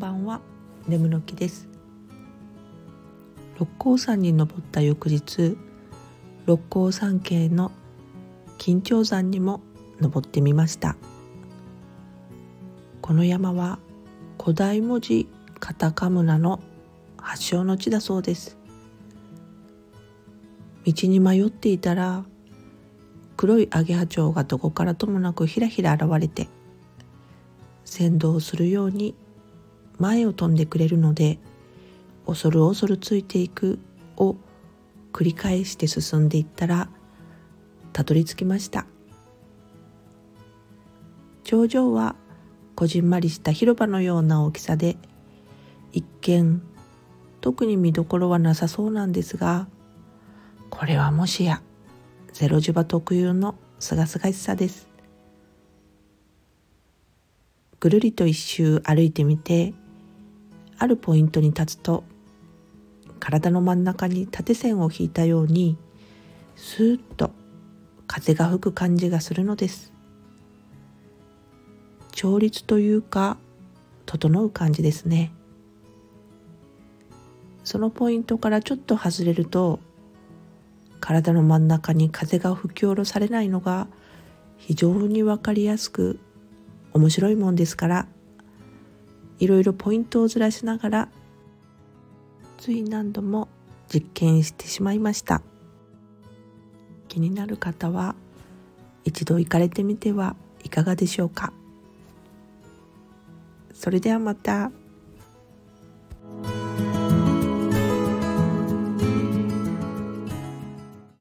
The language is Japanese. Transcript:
ばんは。眠の木です。六甲山に登った翌日六甲山系の緊張山にも登ってみました。この山は古代文字カタカムナの発祥の地だそうです。道に迷っていたら黒いアゲハチョウがどこからともなくひらひら現れて先導するように前を飛んでくれるので恐る恐るついていくを繰り返して進んでいったらたどり着きました。頂上はこじんまりした広場のような大きさで一見特に見どころはなさそうなんですがこれはもしやゼロジバ特有のすがすがしさです。ぐるりと一周歩いてみてあるポイントに立つと体の真ん中に縦線を引いたようにスーッと風が吹く感じがするのです。調律というか整う感じですね。そのポイントからちょっと外れると体の真ん中に風が吹き下ろされないのが非常に分かりやすく面白いもんですからいろいろポイントをずらしながらつい何度も実験してしまいました気になる方は一度行かれてみてはいかがでしょうかそれではまた。